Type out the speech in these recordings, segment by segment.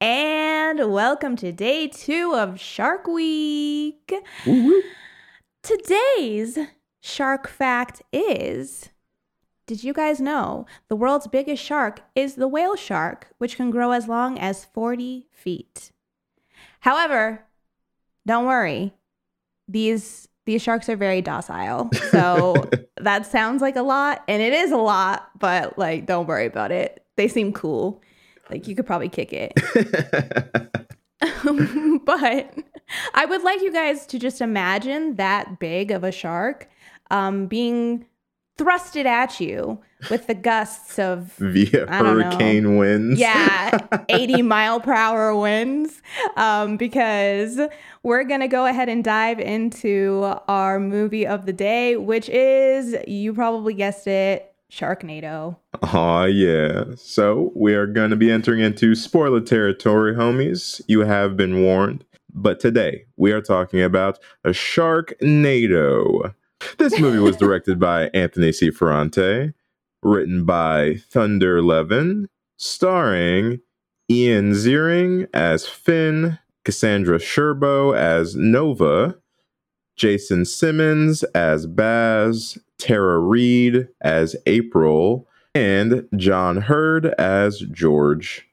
And welcome to day two of Shark Week. Today's shark fact is Did you guys know the world's biggest shark is the whale shark, which can grow as long as 40 feet? However, don't worry, these these sharks are very docile. So that sounds like a lot, and it is a lot, but like, don't worry about it. They seem cool. Like, you could probably kick it. but I would like you guys to just imagine that big of a shark um, being thrusted at you with the gusts of Via don't know. hurricane winds. yeah 80 mile per hour winds um, because we're gonna go ahead and dive into our movie of the day which is you probably guessed it sharknado Aw, yeah. So we are going to be entering into spoiler territory, homies. You have been warned. But today we are talking about a Sharknado. This movie was directed by Anthony C. Ferrante, written by Thunder Levin, starring Ian Ziering as Finn, Cassandra Scerbo as Nova, Jaason Simmons as Baz, Tara Reid as April, and John Heard as George.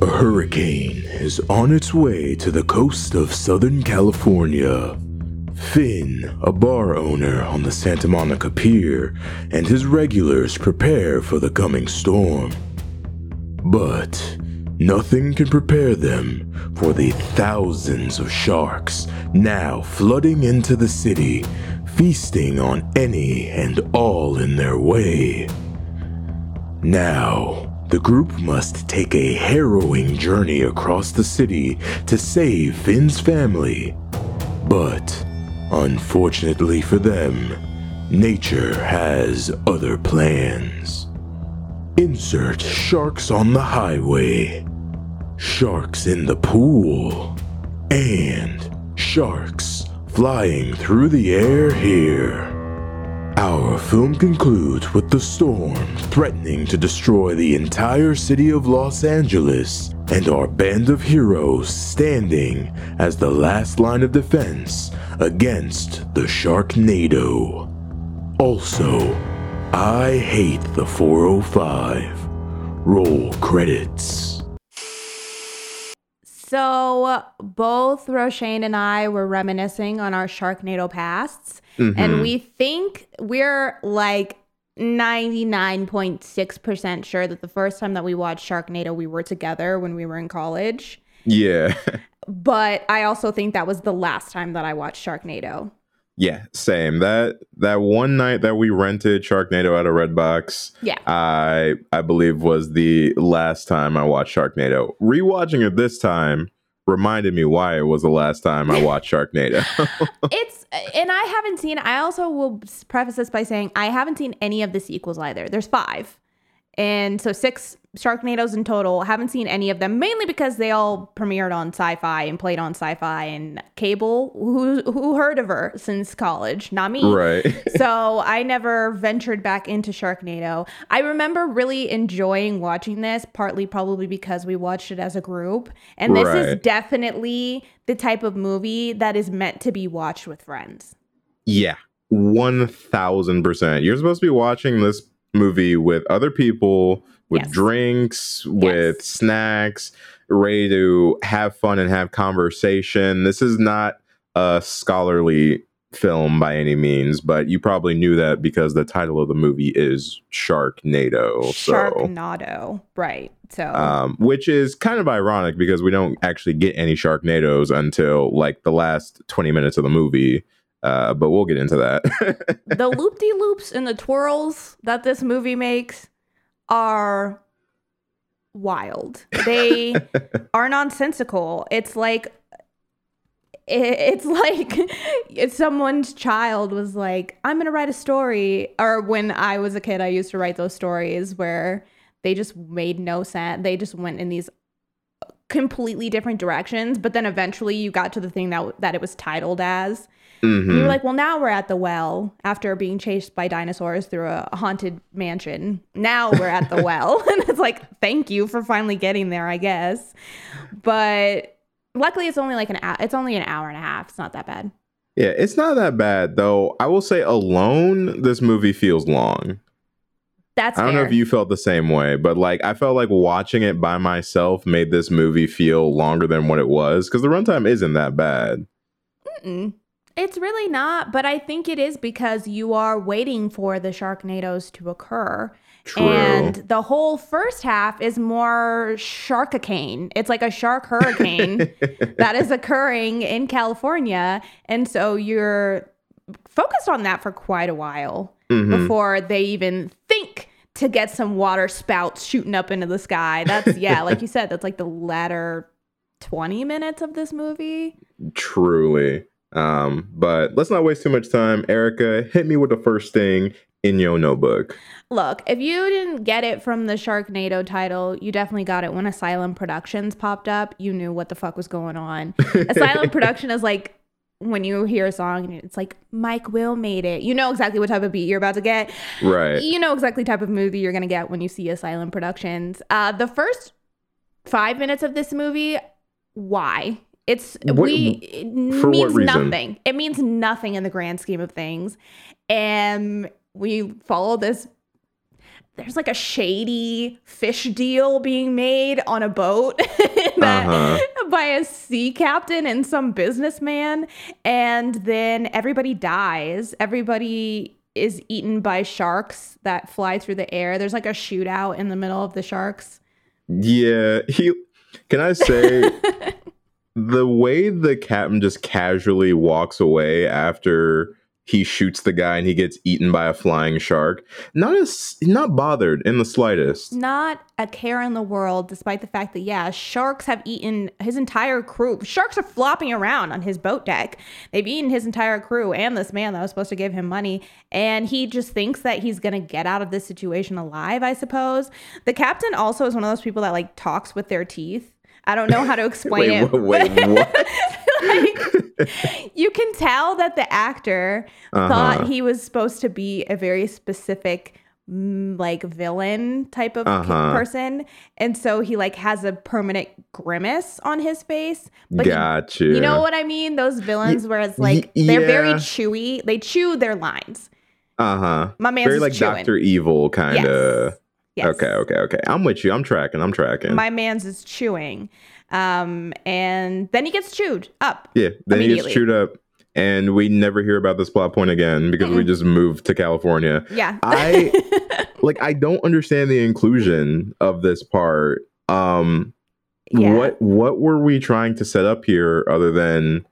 A hurricane is on its way to the coast of Southern California. Finn, a bar owner on the Santa Monica Pier, and his regulars prepare for the coming storm. But nothing can prepare them for the thousands of sharks now flooding into the city, feasting on any and all in their way. Now, the group must take a harrowing journey across the city to save Finn's family. But, unfortunately for them, nature has other plans. Insert sharks on the highway, sharks in the pool, and sharks flying through the air here. Our film concludes with the storm threatening to destroy the entire city of Los Angeles and our band of heroes standing as the last line of defense against the Sharknado. Also, I hate the 405. Roll credits. So both roshane and i were reminiscing on our sharknado pasts and Mhm. we think we're like 99.6% sure that the first time that we watched sharknado we were together when we were in college Yeah. but I also think that was the last time that I watched Sharknado. Yeah, same. That that one night that we rented Sharknado at a Redbox, Yeah. I I believe was the last time I watched Sharknado. Rewatching it this time reminded me why it was the last time I watched Sharknado. It's and I haven't seen I also will preface this by saying I haven't seen any of the sequels either. There's 5. And so 6 Sharknadoes in total. Haven't seen any of them mainly because they all premiered on Syfy and played on Syfy and cable. Who who heard of her since college? Not me. right. so I never ventured back into Sharknado. I remember really enjoying watching this, partly probably because we watched it as a group. And this is definitely the type of movie that is meant to be watched with friends. Yeah, one thousand percent. You're supposed to be watching this movie with other people, with Yes. drinks, with snacks, ready to have fun and have conversation. This is not a scholarly film by any means, but you probably knew that because the title of the movie is Sharknado. So Sharknado. Right. So um, which is kind of ironic because we don't actually get any Sharknadoes until like the last 20 minutes of the movie. Uh, but we'll get into that. the loop de loops and the twirls that this movie makes are wild. They are nonsensical. It's like it's like if someone's child was like, I'm gonna write a story. Or when I was a kid, I used to write those stories where they just made no sense. They just went in these completely different directions. But then eventually you got to the thing that that it was titled as. And Mhm. you're like, well, now we're at the well after being chased by dinosaurs through a haunted mansion. Now we're at the well. and it's like, thank you for finally getting there, I guess. But luckily it's only like an hour it's only an hour and a half. It's not that bad. Yeah, it's not that bad though. I will say alone, this movie feels long. That's I don't know if you felt the same way, but like I felt like watching it by myself made this movie feel longer than what it was because the runtime isn't that bad. Mm-mm. It's really not, but I think it is because you are waiting for the Sharknadoes to occur. True. And the whole first half is more sharkicane. It's like a shark hurricane that is occurring in California. And so you're focused on that for quite a while Mhm. before they even think to get some water spouts shooting up into the sky. That's, yeah, like you said, that's like the latter 20 minutes of this movie. Truly. Um, but let's not waste too much time. Erica, hit me with the first thing in your notebook. Look, if you didn't get it from the Sharknado title, you definitely got it when Asylum Productions popped up. You knew what the fuck was going on. Asylum Production is like when you hear a song and it's like Mike Will made it. You know exactly what type of beat you're about to get. Right. You know exactly type of movie you're gonna get when you see Asylum Productions. Uh, the first five minutes of this movie, why? It's What- we it means nothing. It means nothing in the grand scheme of things, and we follow this. There's like a shady fish deal being made on a boat that, Uh-huh. by a sea captain and some businessman, and then everybody dies. Everybody is eaten by sharks that fly through the air. There's like a shootout in the middle of the sharks. Yeah, he can I say the way the captain just casually walks away after he shoots the guy and he gets eaten by a flying shark. Not as not bothered in the slightest. Not a care in the world, despite the fact that, yeah, sharks have eaten his entire crew. Sharks are flopping around on his boat deck. They've eaten his entire crew and this man that was supposed to give him money. And he just thinks that he's to get out of this situation alive, I suppose. The captain also is one of those people that, like, talks with their teeth. I don't know how to explain Wait, it. wait, what? Like, you can tell that the actor Uh-huh. thought he was supposed to be a very specific mm, like villain type of Uh-huh. person and so he like has a permanent grimace on his face but he- Gotcha. you know what i mean those villains where it's like y- they're very chewy they chew their lines Uh huh. my man's Very is like chewing. Doctor Evil kind of. yes. Okay, okay, okay. I'm with you. I'm tracking. I'm tracking. my man's is chewing um and then he gets chewed up yeah. Then he gets chewed up, and we never hear about this plot point again because we just moved to California. yeah I like I don't understand the inclusion of this part. Um Yeah. what what were we trying to set up here other than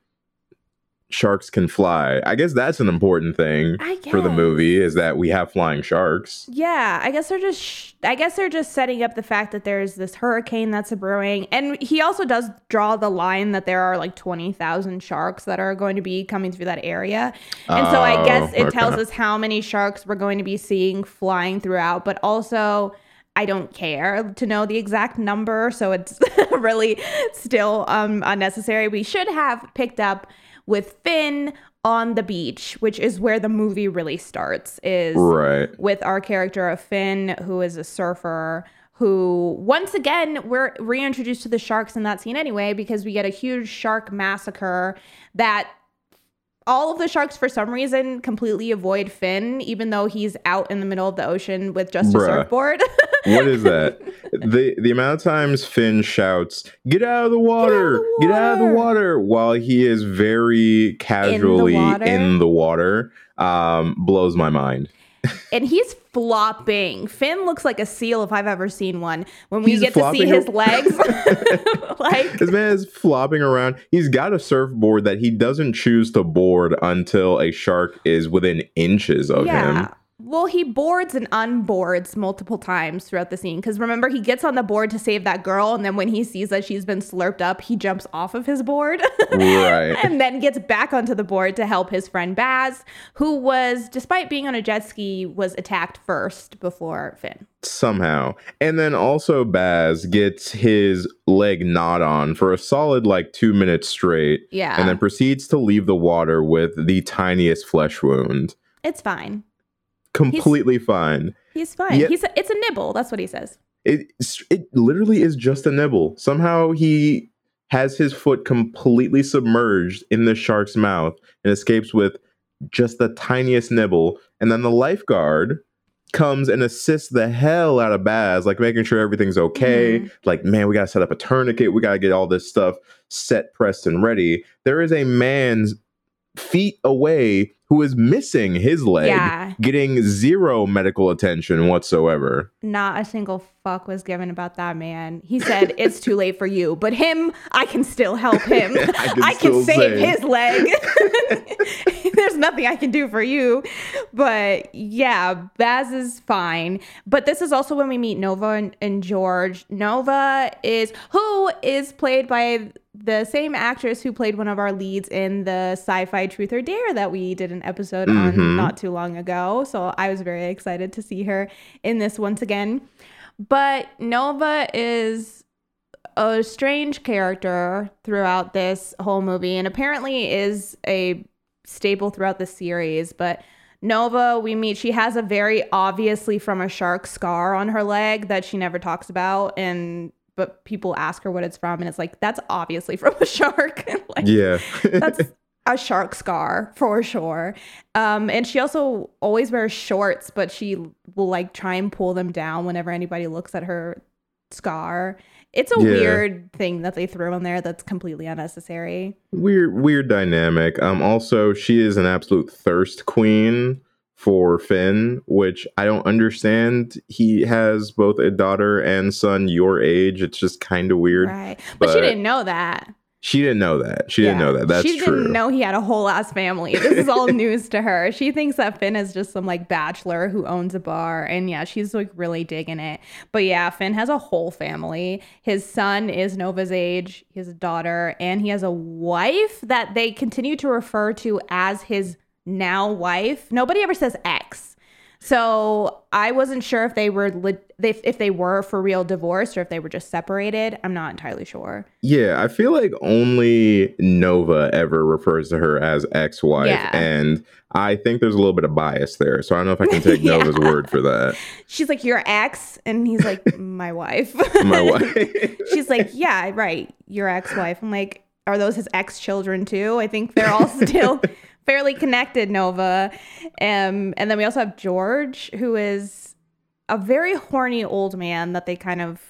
sharks can fly? I guess that's an important thing for the movie is that we have flying sharks. Yeah, I guess they're just sh- I guess they're just setting up the fact that there's this hurricane that's brewing. And he also does draw the line that there are like 20,000 sharks that are going to be coming through that area. And so I guess Oh, it tells us how many sharks we're going to be seeing flying throughout, but also I don't care to know the exact number, so it's really still um, unnecessary. We should have picked up with Finn on the beach, which is where the movie really starts. Is Right. with our character of Finn, who is a surfer. Who once again we're reintroduced to the sharks in that scene anyway because we get a huge shark massacre that all of the sharks for some reason completely avoid Finn even though he's out in the middle of the ocean with just a surfboard. What is that? the the amount of times Finn shouts, "Get out of the water! Get out of the water!" water!" while he is very casually water? in the water, um, blows my mind. and he's flopping. Finn looks like a seal if I've ever seen one. When we He's get to see his legs, like This man is flopping around. He's got a surfboard that he doesn't choose to board until a shark is within inches of yeah. him. Well, he boards and unboards multiple times throughout the scene. Because remember, he gets on the board to save that girl, and then when he sees that she's been slurped up, he jumps off of his board. Right. and then gets back onto the board to help his friend Baz, who was, despite being on a jet ski, was attacked first before Finn. Somehow. And then also Baz gets his leg gnawed on for a solid like two minutes straight. Yeah. And then proceeds to leave the water with the tiniest flesh wound. It's fine. Completely fine. He's fine. Yeah. He's it's a nibble. That's what he says. It it literally is just a nibble. Somehow he has his foot completely submerged in the shark's mouth and escapes with just the tiniest nibble. And then the lifeguard comes and assists the hell out of Baz, like making sure everything's okay. Mhm. Like, man, we gotta set up a tourniquet. We gotta get all this stuff set, pressed, and ready. There is a man's feet away who is missing his leg, Yeah. getting zero medical attention whatsoever. Not a single fuck was given about that man. He said it's too late for you, but him, I can still help him. I can I can save save. his leg. There's nothing I can do for you. But yeah, Baz is fine. But this is also when we meet Nova and, and George. Nova is who is played by the same actress who played one of our leads in the sci-fi Truth or Dare that we did an episode on Mhm. not too long ago. So I was very excited to see her in this once again. But Nova is a strange character throughout this whole movie and apparently is a staple throughout the series. But Nova, we meet, she has a very obviously from a shark scar on her leg that she never talks about. And but people ask her what it's from, and it's like, that's obviously from a shark. like, Yeah. that's a shark scar for sure. Um, and she also always wears shorts, but she will like try and pull them down whenever anybody looks at her scar. It's a Yeah. weird thing that they threw in there that's completely unnecessary. weird weird dynamic um also she is an absolute thirst queen for finn which i don't understand he has both a daughter and son your age it's just kind of weird Right. But, she didn't know that. she didn't know that she didn't know that that's true. she didn't know he had a whole ass family. This is all news to her. She thinks that Finn is just some like bachelor who owns a bar. And yeah, she's like really digging it. But yeah, Finn has a whole family. His son is Nova's age, a daughter, and he has a wife that they continue to refer to as his now wife. Nobody ever says ex. So I wasn't sure if they were li- if, if they were for real divorced or if they were just separated. I'm not entirely sure. yeah i feel like only nova ever refers to her as ex-wife Yeah. and i think there's a little bit of bias there so i don't know if i can take Yeah. nova's word for that She's like, Your ex? And he's like, My wife. my wife She's like, Yeah, right. Your ex wife. I'm like, Are those his ex children too? I think they're all still fairly connected, Nova. Um, and then we also have George, who is a very horny old man that they kind of,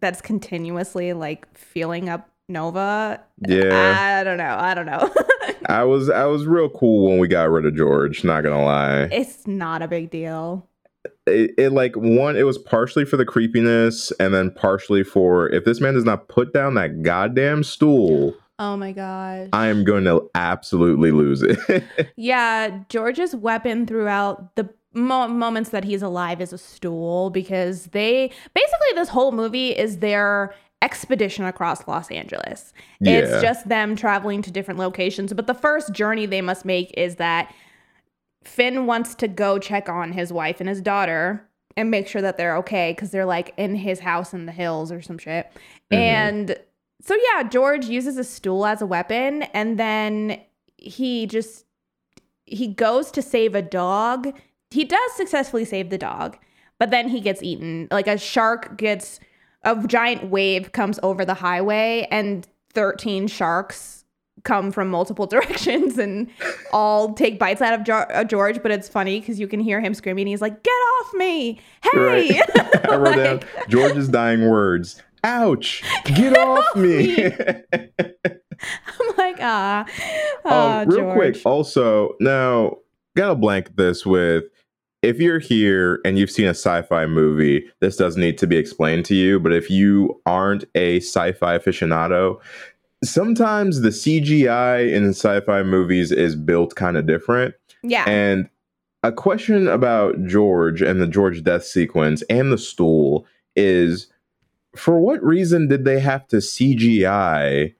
that's continuously like feeling up Nova. yeah I don't know. I don't know. i was i was real cool when we got rid of george not gonna lie it's not a big deal. it, it like one it was partially for the creepiness and then partially for if this man does not put down that goddamn stool Oh my gosh. i am going to absolutely lose it Yeah, George's weapon throughout the mo- moments that he's alive is a stool because they basically this whole movie is their expedition across Los Angeles. Yeah. It's just them traveling to different locations, but the first journey they must make is that Finn wants to go check on his wife and his daughter and make sure that they're okay because they're like in his house in the hills or some shit. Mhm. And so yeah, George uses a stool as a weapon and then he just he goes to save a dog. He does successfully save the dog, but then he gets eaten. Like a shark gets a giant wave comes over the highway and 13 sharks come from multiple directions and all take bites out of uh, George, but it's funny because you can hear him screaming. He's like, "Get off me! Hey!" i wrote down Like- george's dying words ouch. Get off me. I'm like, ah, um, oh, real George. quick also now gotta blank this with if you're here and you've seen a sci-fi movie this doesn't need to be explained to you but if you aren't a sci-fi aficionado sometimes the cgi in sci-fi movies is built kind of different. Yeah, and a question about George and the George death sequence and the stool is for what reason did they have to CGI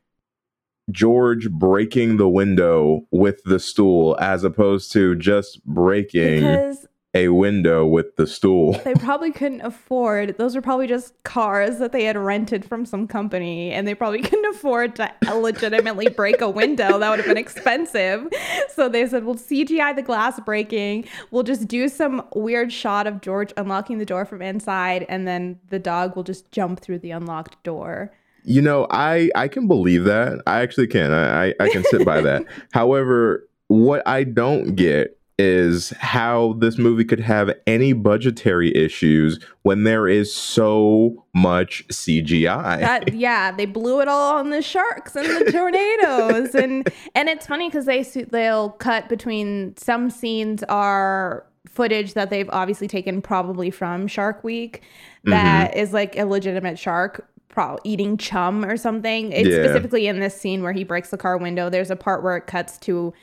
George breaking the window with the stool as opposed to just breaking Because a window with the stool? they probably couldn't afford those were probably just cars that they had rented from some company and they probably couldn't afford to legitimately break a window that would have been expensive so they said we'll cgi the glass breaking we'll just do some weird shot of george unlocking the door from inside and then the dog will just jump through the unlocked door You know, I I can believe that. I actually can. I I, I can sit by that. However, what I don't get is how this movie could have any budgetary issues when there is so much CGI. that yeah they blew it all on the sharks and the tornadoes and and it's funny because they they'll cut between some scenes are footage that they've obviously taken probably from shark week mm-hmm. that is like a legitimate shark pro- eating chum or something it's Yeah. specifically in this scene where he breaks the car window there's a part where it cuts to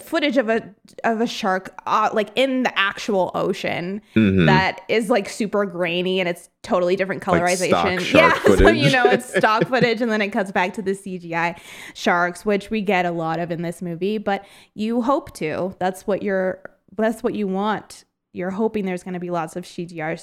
footage of a of a shark uh, like in the actual ocean Mhm. that is like super grainy and it's totally different Like colorization. shark yeah, so you know it's stock footage and then it cuts back to the CGI sharks, which we get a lot of in this movie, but you hope to. That's what you're that's what you want. You're hoping there's going to be lots of CGI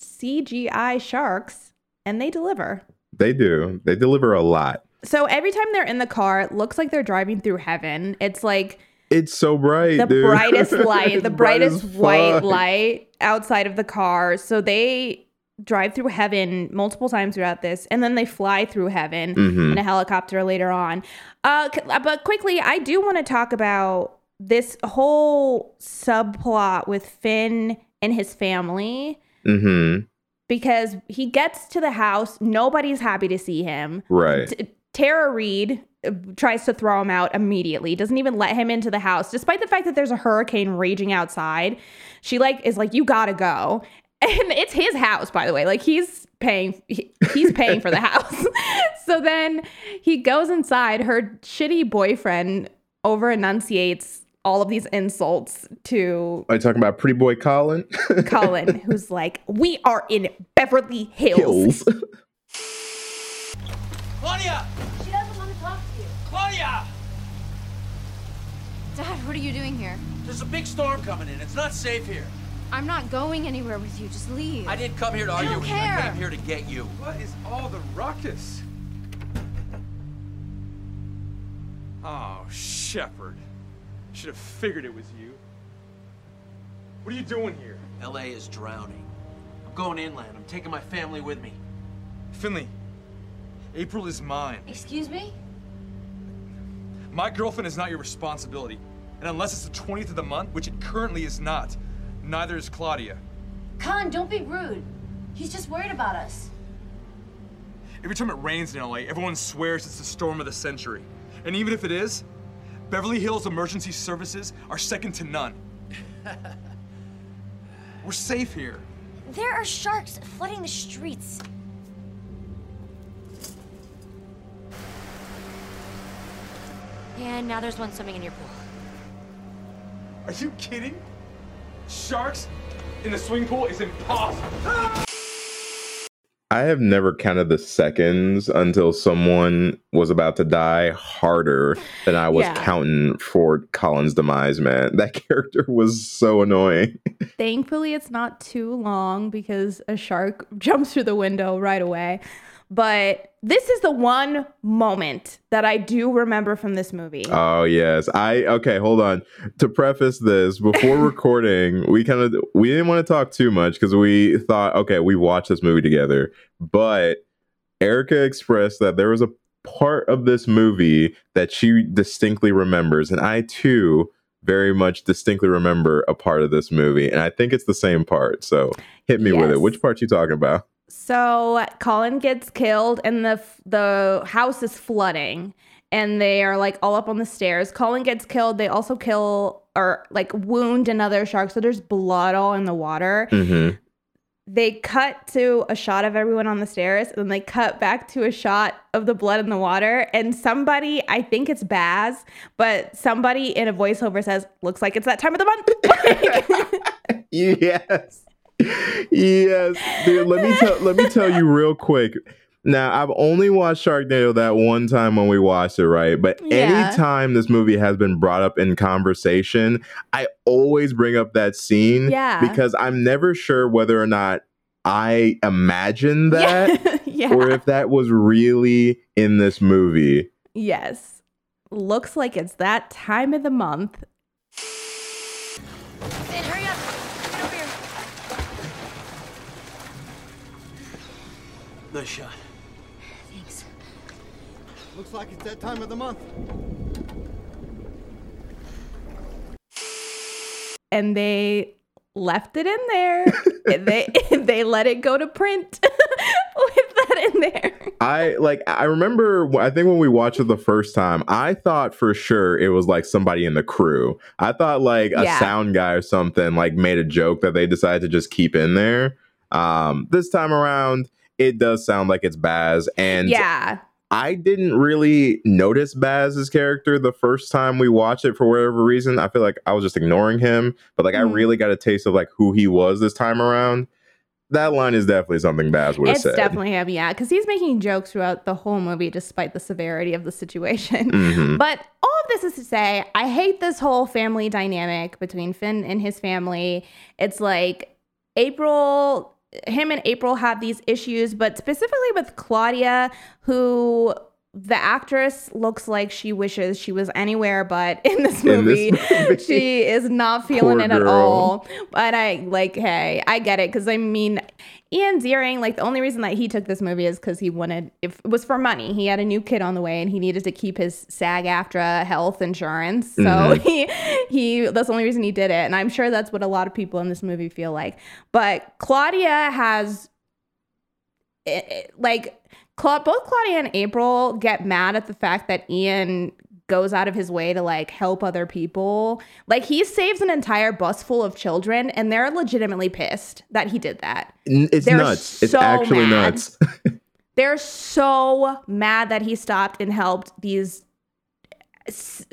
CGI sharks and they deliver. They do. They deliver a lot. So every time they're in the car, it looks like they're driving through heaven. It's like It's so bright, the dude. brightest light, the brightest white fuck. light outside of the car. So they drive through heaven multiple times throughout this, and then they fly through heaven Mhm. in a helicopter later on. Uh, but quickly, I do want to talk about this whole subplot with Finn and his family Mm-hmm. because he gets to the house, nobody's happy to see him. Right. T- Tara Reid uh, tries to throw him out immediately. Doesn't even let him into the house, despite the fact that there's a hurricane raging outside. She like is like, "You gotta go," and it's his house, by the way. Like he's paying, he- he's paying for the house. so then he goes inside. Her shitty boyfriend over enunciates all of these insults to Are you talking about Pretty Boy Colin? Colin, who's like, "We are in Beverly Hills." Hills. Claudia! Claudia! Dad, what are you doing here? There's a big storm coming in. It's not safe here. I'm not going anywhere with you. Just leave. I didn't come here to argue don't with you. I came here to get you. What is all the ruckus? Oh, Shepard. Should have figured it was you. What are you doing here? LA is drowning. I'm going inland. I'm taking my family with me. Finley, April is mine. Excuse me? My girlfriend is not your responsibility. And unless it's the 20th of the month, which it currently is not, neither is Claudia. Khan, don't be rude. He's just worried about us. Every time it rains in LA, everyone swears it's the storm of the century. And even if it is, Beverly Hills emergency services are second to none. We're safe here. There are sharks flooding the streets. And now there's one swimming in your pool. Are you kidding? Sharks in the swimming pool is impossible. I have never counted the seconds until someone was about to die harder than I was Yeah. counting for Colin's demise, man. That character was so annoying. Thankfully, it's not too long because a shark jumps through the window right away. But this is the one moment that I do remember from this movie. Oh yes. I okay, hold on. To preface this, before recording, we kind of we didn't want to talk too much because we thought, okay, we watched this movie together. But Erica expressed that there was a part of this movie that she distinctly remembers, and I too very much distinctly remember a part of this movie, and I think it's the same part. So hit me with it. Which part you talking about? So Colin gets killed, and the the house is flooding, and they are like all up on the stairs. Colin gets killed. They also kill or like wound another shark. So there's blood all in the water. Mm-hmm. they cut to a shot of everyone on the stairs and then they cut back to a shot of the blood in the water and somebody i think it's baz but somebody in a voiceover says looks like it's that time of the month yes. Yes. Dude, let me tell let me tell you real quick. Now, I've only watched Sharknado that one time when we watched it, right? But Yeah. anytime this movie has been brought up in conversation, I always bring up that scene Yeah. because I'm never sure whether or not I imagine that yeah or if that was really in this movie. yes looks like it's that time of the month Nice shot. Thanks. Looks like it's that time of the month. and they left it in there they they let it go to print with that in there I like I remember I think when we watched it the first time, I thought for sure it was like somebody in the crew. I thought like a Yeah. sound guy or something like made a joke that they decided to just keep in there. Um this time around it does sound like it's Baz and yeah I didn't really notice Baz's character the first time we watched it for whatever reason. I feel like I was just ignoring him, but like I Mhm. really got a taste of like who he was this time around. That line is definitely something Baz would have it's said. definitely him yeah because he's making jokes throughout the whole movie despite the severity of the situation Mhm. But all of this is to say, I hate this whole family dynamic between Finn and his family. It's like April, him and April have these issues, but specifically with Claudia, who the actress looks like she wishes she was anywhere but in this In movie. this movie. she is not feeling Poor it at all. But I like, hey, I get it. Cause I mean, Ian Ziering, like the only reason that he took this movie is because he wanted, if it was for money, he had a new kid on the way and he needed to keep his SAG AFTRA health insurance. So Mhm. he, he, that's the only reason he did it. And I'm sure that's what a lot of people in this movie feel like. But Claudia has, it, it- like, Cla- both Claudia and April get mad at the fact that Ian goes out of his way to like help other people. Like he saves an entire bus full of children and they're legitimately pissed that he did that. It's They're nuts. It's actually mad. nuts. They're so mad that he stopped and helped these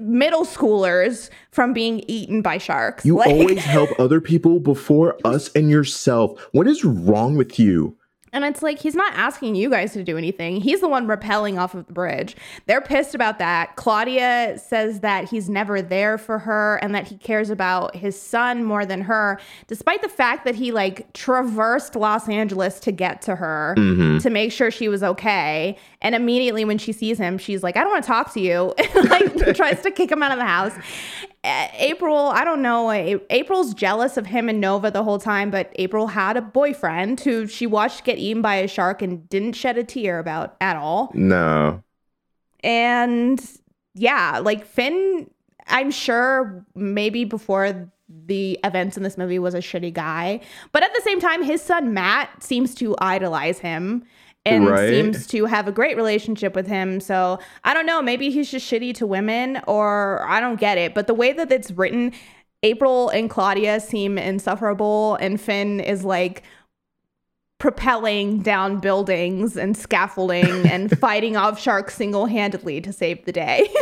middle schoolers from being eaten by sharks. You Like- always help other people before us and yourself. What is wrong with you? And it's like he's not asking you guys to do anything. He's the one rappelling off of the bridge. They're pissed about that. Claudia says that he's never there for her and that he cares about his son more than her, despite the fact that he like traversed Los Angeles to get to her Mm-hmm. to make sure she was okay. And immediately when she sees him, she's like, I don't want to talk to you. Like tries to kick him out of the house. April, I don't know. April's jealous of him and Nova the whole time, but April had a boyfriend who she watched get eaten by a shark and didn't shed a tear about at all. No. And yeah, like Finn, I'm sure maybe before the events in this movie was a shitty guy, but at the same time, his son Matt seems to idolize him and Right. seems to have a great relationship with him. So I don't know, maybe he's just shitty to women, or I don't get it. But the way that it's written, April and Claudia seem insufferable, and Finn is like propelling down buildings and scaffolding and fighting off sharks single-handedly to save the day.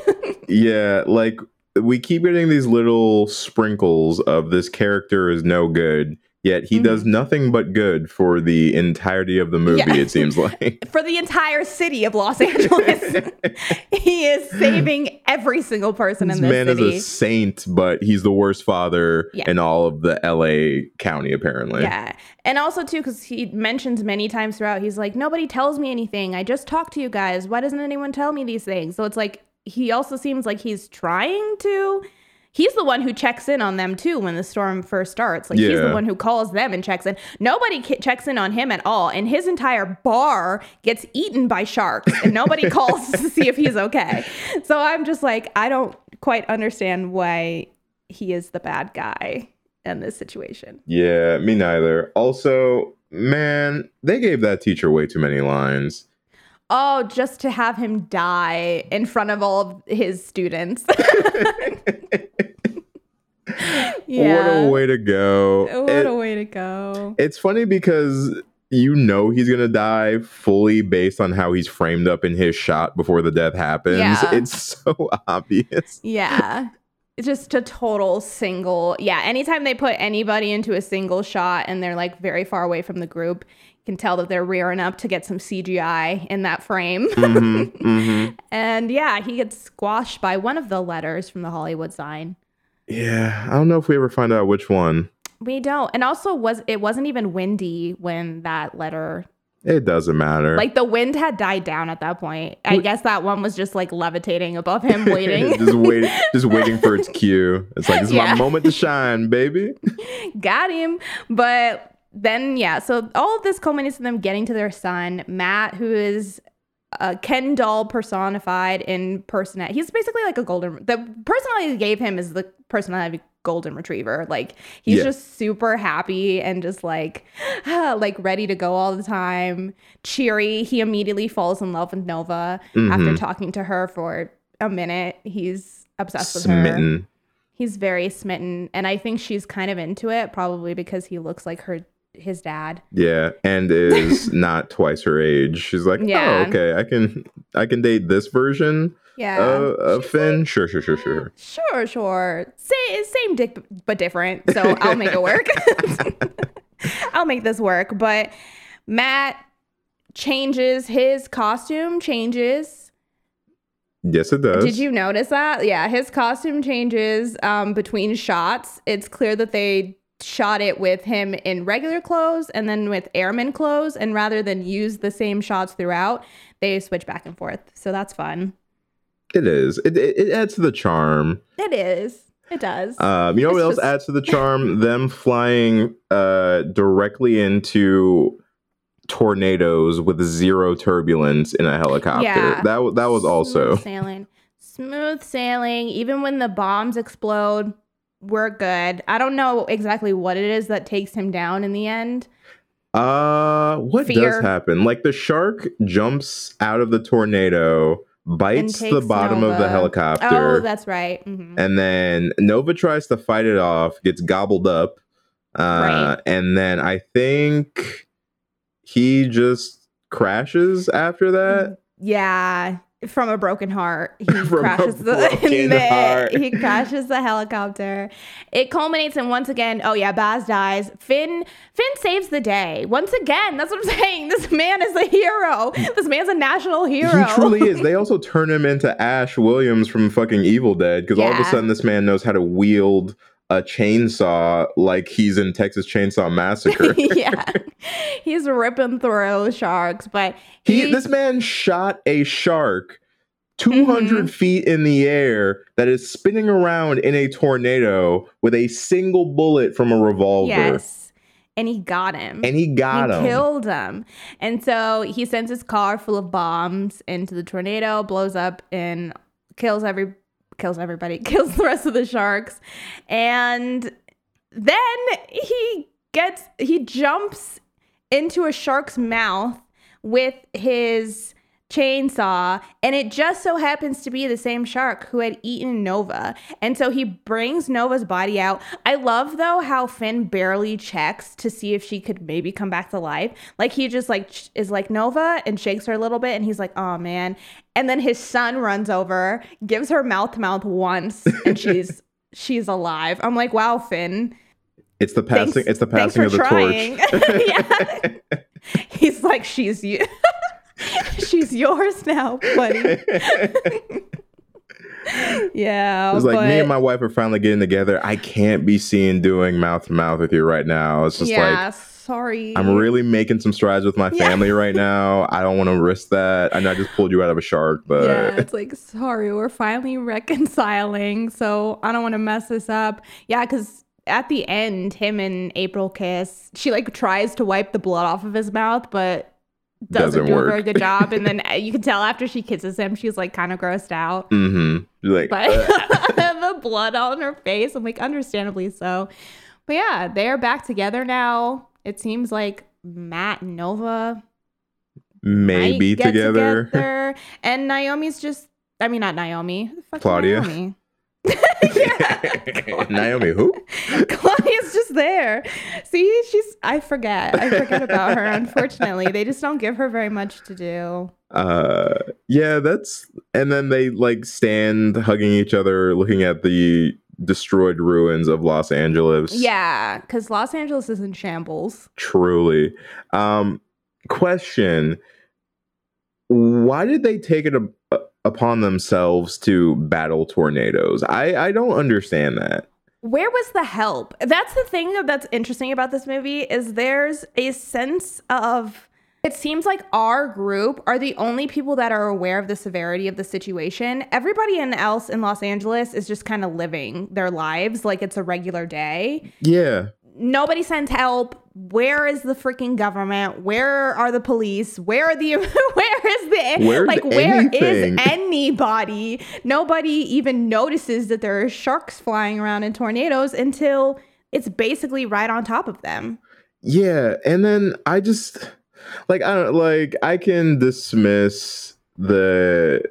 Yeah, like we keep getting these little sprinkles of this character is no good, yet he does nothing but good for the entirety of the movie, Mm-hmm. Yeah. it seems like. For the entire city of Los Angeles, he is saving every single person this in this man city. is a saint, but he's the worst father Yeah. in all of the LA county, apparently. Yeah. And also, too, because he mentions many times throughout, he's like, nobody tells me anything. I just talk to you guys. Why doesn't anyone tell me these things? So it's like, he also seems like he's trying to. He's the one who checks in on them too when the storm first starts. Like he's the one who calls them and checks in. Nobody checks in on him at all, and his entire bar gets eaten by sharks, and nobody calls to see if he's okay. So I'm just like, I don't quite understand why he is the bad guy in this situation. Yeah, me neither. Also, man, they gave that teacher way too many lines. Oh, just to have him die in front of all of his students. Yeah. What a way to go. What It- a way to go. it's funny because you know he's gonna die fully based on how he's framed up in his shot before the death happens. Yeah. It's so obvious. Yeah. It's just a total single. Yeah. Anytime they put anybody into a single shot and they're like very far away from the group, can tell that they're rearing up to get some CGI in that frame. Mhm, mhm. and yeah, he gets squashed by one of the letters from the Hollywood sign. Yeah, I don't know if we ever find out which one. We don't. And also was it wasn't even windy when that letter It doesn't matter. like the wind had died down at that point. I guess that one was just like levitating above him waiting. just waiting, just waiting for its cue. It's like this is Yeah. my moment to shine, baby. got him. But then, yeah, so all of this culminates in them getting to their son, Matt, who is a Ken doll personified in person. He's basically like a golden. The personality they gave him is the personality of a golden retriever. Like he's Yeah. just super happy and just like, like ready to go all the time. Cheery. He immediately falls in love with Nova after Mhm. talking to her for a minute. He's obsessed with her. Smitten. He's very smitten, and I think she's kind of into it, probably because he looks like her his dad. Yeah, and is not twice her age. She's like, Yeah. oh, okay, I can, I can date this version Yeah. of, of Finn. Sure, sure, sure, sure. Sure, sure. Same, same dick, but different. So I'll make it work. I'll make this work. But Matt changes his costume, changes. Yes, it does. Did you notice that? Yeah, his costume changes um, between shots. It's clear that they shot it with him in regular clothes and then with airman clothes. And rather than use the same shots throughout, they switch back and forth. So that's fun. It is. It, it, it adds to the charm. It is. It does. Um, you know what It's else just- adds to the charm? Them flying uh, directly into tornadoes with zero turbulence in a helicopter. Yeah. That that was also Smooth sailing. Smooth sailing. Even when the bombs explode, we're good. I don't know exactly what it is that takes him down in the end. uh what Fear. does happen? Like the shark jumps out of the tornado, bites the bottom of the helicopter. Oh, that's right. Mhm. and then Nova tries to fight it off, gets gobbled up. Uh, Right. and then I think he just crashes after that. Yeah, from a broken heart, he crashes the heart. he crashes the helicopter. It culminates in once again. Oh yeah, Baz dies. Finn Finn saves the day once again. That's what I'm saying. This man is a hero. This man's a national hero. He truly is. They also turn him into Ash Williams from fucking Evil Dead because all of a sudden this man knows how to wield a chainsaw like he's in Texas Chainsaw Massacre. yeah, he's ripping through sharks, but he, he, this man shot a shark 200 Mhm. feet in the air that is spinning around in a tornado with a single bullet from a revolver. yes, and he got him. And he got he him. killed him. And so he sends his car full of bombs into the tornado, blows up and kills every kills everybody, kills the rest of the sharks. And then he gets he jumps into a shark's mouth with his chainsaw and it just so happens to be the same shark who had eaten Nova. And so he brings Nova's body out. I love though how Finn barely checks to see if she could maybe come back to life. Like he just like is like Nova and shakes her a little bit and he's like, "Oh man." And then his son runs over, gives her mouth to mouth once and she's she's alive. I'm like, "Wow, Finn." It's the passing. Thanks- it's the passing of the trying. torch. Yeah. He's like, she's you. She's yours now, buddy. yeah. It's like me and my wife are finally getting together. I can't be seen doing mouth to mouth with you right now. It's just yeah, like sorry. I'm really making some strides with my Yeah. family right now. I don't want to risk that. I know I just pulled you out of a shark, but yeah, it's like sorry, we're finally reconciling, so I don't want to mess this up. Yeah, because at the end, him and April kiss. She like tries to wipe the blood off of his mouth, but doesn't, Doesn't do work. a very good job. And then uh, you can tell after she kisses him, she's like kind of grossed out. mm-hmm. Like but the blood on her face. I'm like, understandably so. But yeah, they're back together now. It seems like Matt and Nova maybe together. together. And Naomi's just, I mean, not Naomi. Who the fuck's Claudia. Naomi? Naomi, who? Claudia's just there. See, she's I forget. I forget about her, unfortunately. They just don't give her very much to do. Uh, yeah, that's. And then they like stand hugging each other, looking at the destroyed ruins of Los Angeles. Yeah, because Los Angeles is in shambles. Truly. Um, question Why did they take it up, upon themselves to battle tornadoes? I, I don't understand that. Where was the help? That's the thing that's interesting about this movie is there's a sense of it seems like our group are the only people that are aware of the severity of the situation. Everybody else in Los Angeles is just kind of living their lives like it's a regular day. Yeah. Nobody sends help. Where is the freaking government? Where are the police? Where are the where is the Where's like where is anything? anybody? Nobody even notices that there are sharks flying around in tornadoes until it's basically right on top of them. Yeah, and then I just like I don't like I can dismiss the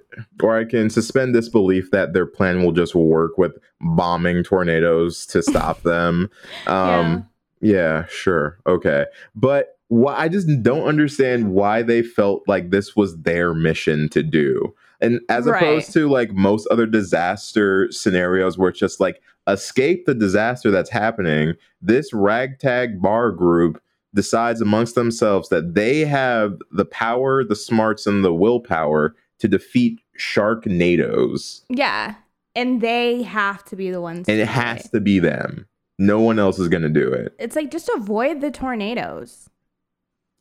or I can suspend this belief that their plan will just work with bombing tornadoes to stop them. Um yeah, sure. Okay. But why I just don't understand why they felt like this was their mission to do. And as Right. opposed to like most other disaster scenarios where it's just like escape the disaster that's happening, this ragtag bar group decides amongst themselves that they have the power, the smarts, and the willpower to defeat Sharknadoes. Yeah. And they have to be the ones And it has to be them. No one else is going to do it. It's like just avoid the tornadoes.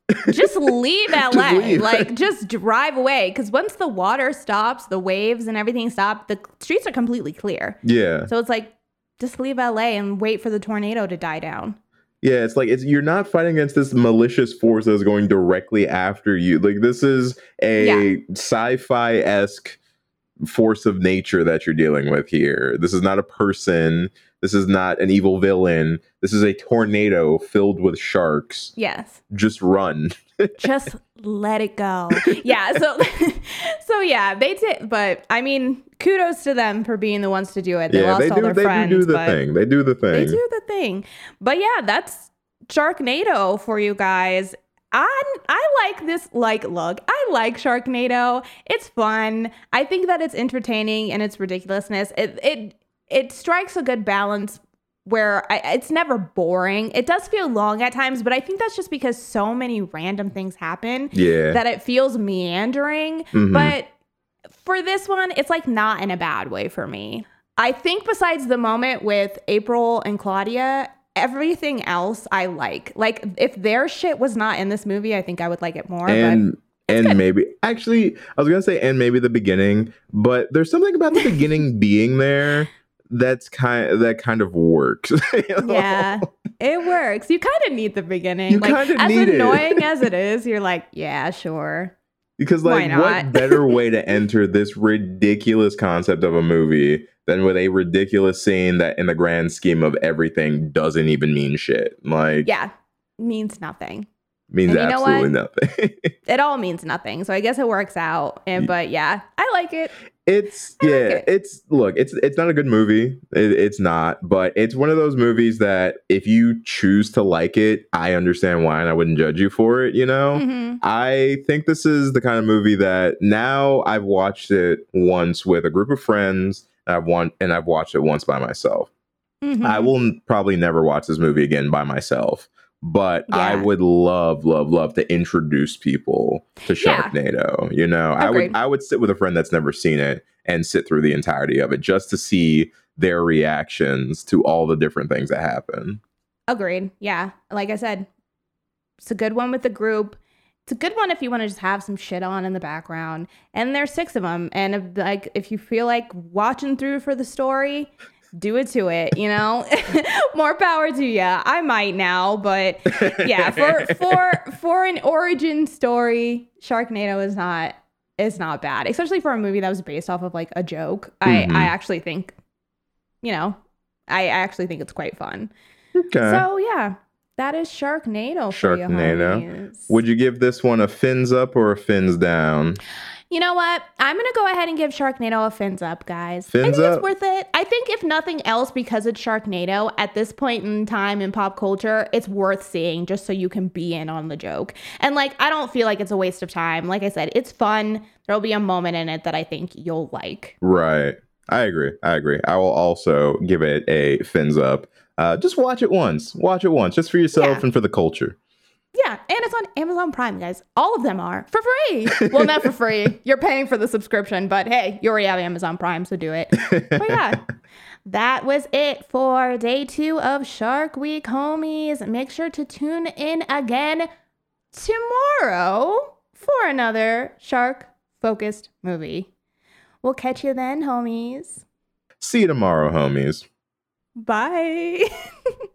just leave LA. Just leave. Like just drive away cuz once the water stops, the waves and everything stop, the streets are completely clear. Yeah. So it's like just leave LA and wait for the tornado to die down. Yeah, it's like it's you're not fighting against this malicious force that's going directly after you. Like this is a Yeah. sci-fi esque force of nature that you're dealing with here. This is not a person. This is not an evil villain. This is a tornado filled with sharks. Yes. Just run. Just let it go. Yeah, so so yeah, they did but I mean, kudos to them for being the ones to do it. They yeah, lost they all do. their They friends. do do the thing. They do the thing. They do the thing. But yeah, that's Sharknado for you guys. I I like this like look. I like Sharknado. It's fun. I think that it's entertaining and its ridiculousness. It it it strikes a good balance where I, it's never boring. It does feel long at times, but I think that's just because so many random things happen Yeah. that it feels meandering. Mhm. But for this one, it's like not in a bad way for me. I think besides the moment with April and Claudia, everything else I like. Like if their shit was not in this movie, I think I would like it more. and and good. maybe actually I was gonna say and maybe the beginning, but there's something about the beginning being there that's kind that kind of works. you but know? yeah, it works. You kind of need the beginning. You like kinda as need it. annoying as it is, you're like, yeah, sure. Because like what better way to enter this ridiculous concept of a movie than with a ridiculous scene that in the grand scheme of everything doesn't even mean shit. Like Yeah, means nothing. Means And you know absolutely what? nothing. It all means nothing. So I guess it works out. And but yeah, I like it. It's I like yeah, it. it's look, it's it's not a good movie. It, it's not, but it's one of those movies that if you choose to like it, I understand why, and I wouldn't judge you for it. You know, hmm I think this is the kind of movie that now I've watched it once with a group of friends. And I've won, and I've watched it once by myself. Mm-hmm. I will probably never watch this movie again by myself. But I would love, love, love to introduce people to Yeah. Sharknado. You know, I would, I would sit with a friend that's never seen it and sit through the entirety of it just to see their reactions to all the different things that happen. Agreed. Yeah. Like I said, it's a good one with the group. It's a good one if you want to just have some shit on in the background. And there's six of them. And if, like, if you feel like watching through for the story, do it to it. You know, more power to you. I might now, but yeah, for for for an origin story, Sharknado is not is not bad, especially for a movie that was based off of like a joke. Mhm. I I actually think, you know, I actually think it's quite fun. Okay. So yeah, that is Sharknado. For you Sharknado. Would you give this one a fins up or a fins down? You know what? I'm gonna go ahead and give Sharknado a fins up, guys. I Fins think up? it's worth it. I think if nothing else, because it's Sharknado at this point in time in pop culture, it's worth seeing just so you can be in on the joke. And like, I don't feel like it's a waste of time. Like I said, it's fun. There'll be a moment in it that I think you'll like. Right. I agree. I agree. I will also give it a fins up. Uh, just watch it once. Watch it once, just for yourself Yeah. and for the culture. Yeah, and it's on Amazon Prime, guys. All of them are for free. Well, not for free. You're paying for the subscription, but hey, you already have Amazon Prime, so do it. But yeah, that was it for day two of Shark Week, homies. Make sure to tune in again tomorrow for another shark focused movie. We'll catch you then, homies. See you tomorrow, homies. Bye.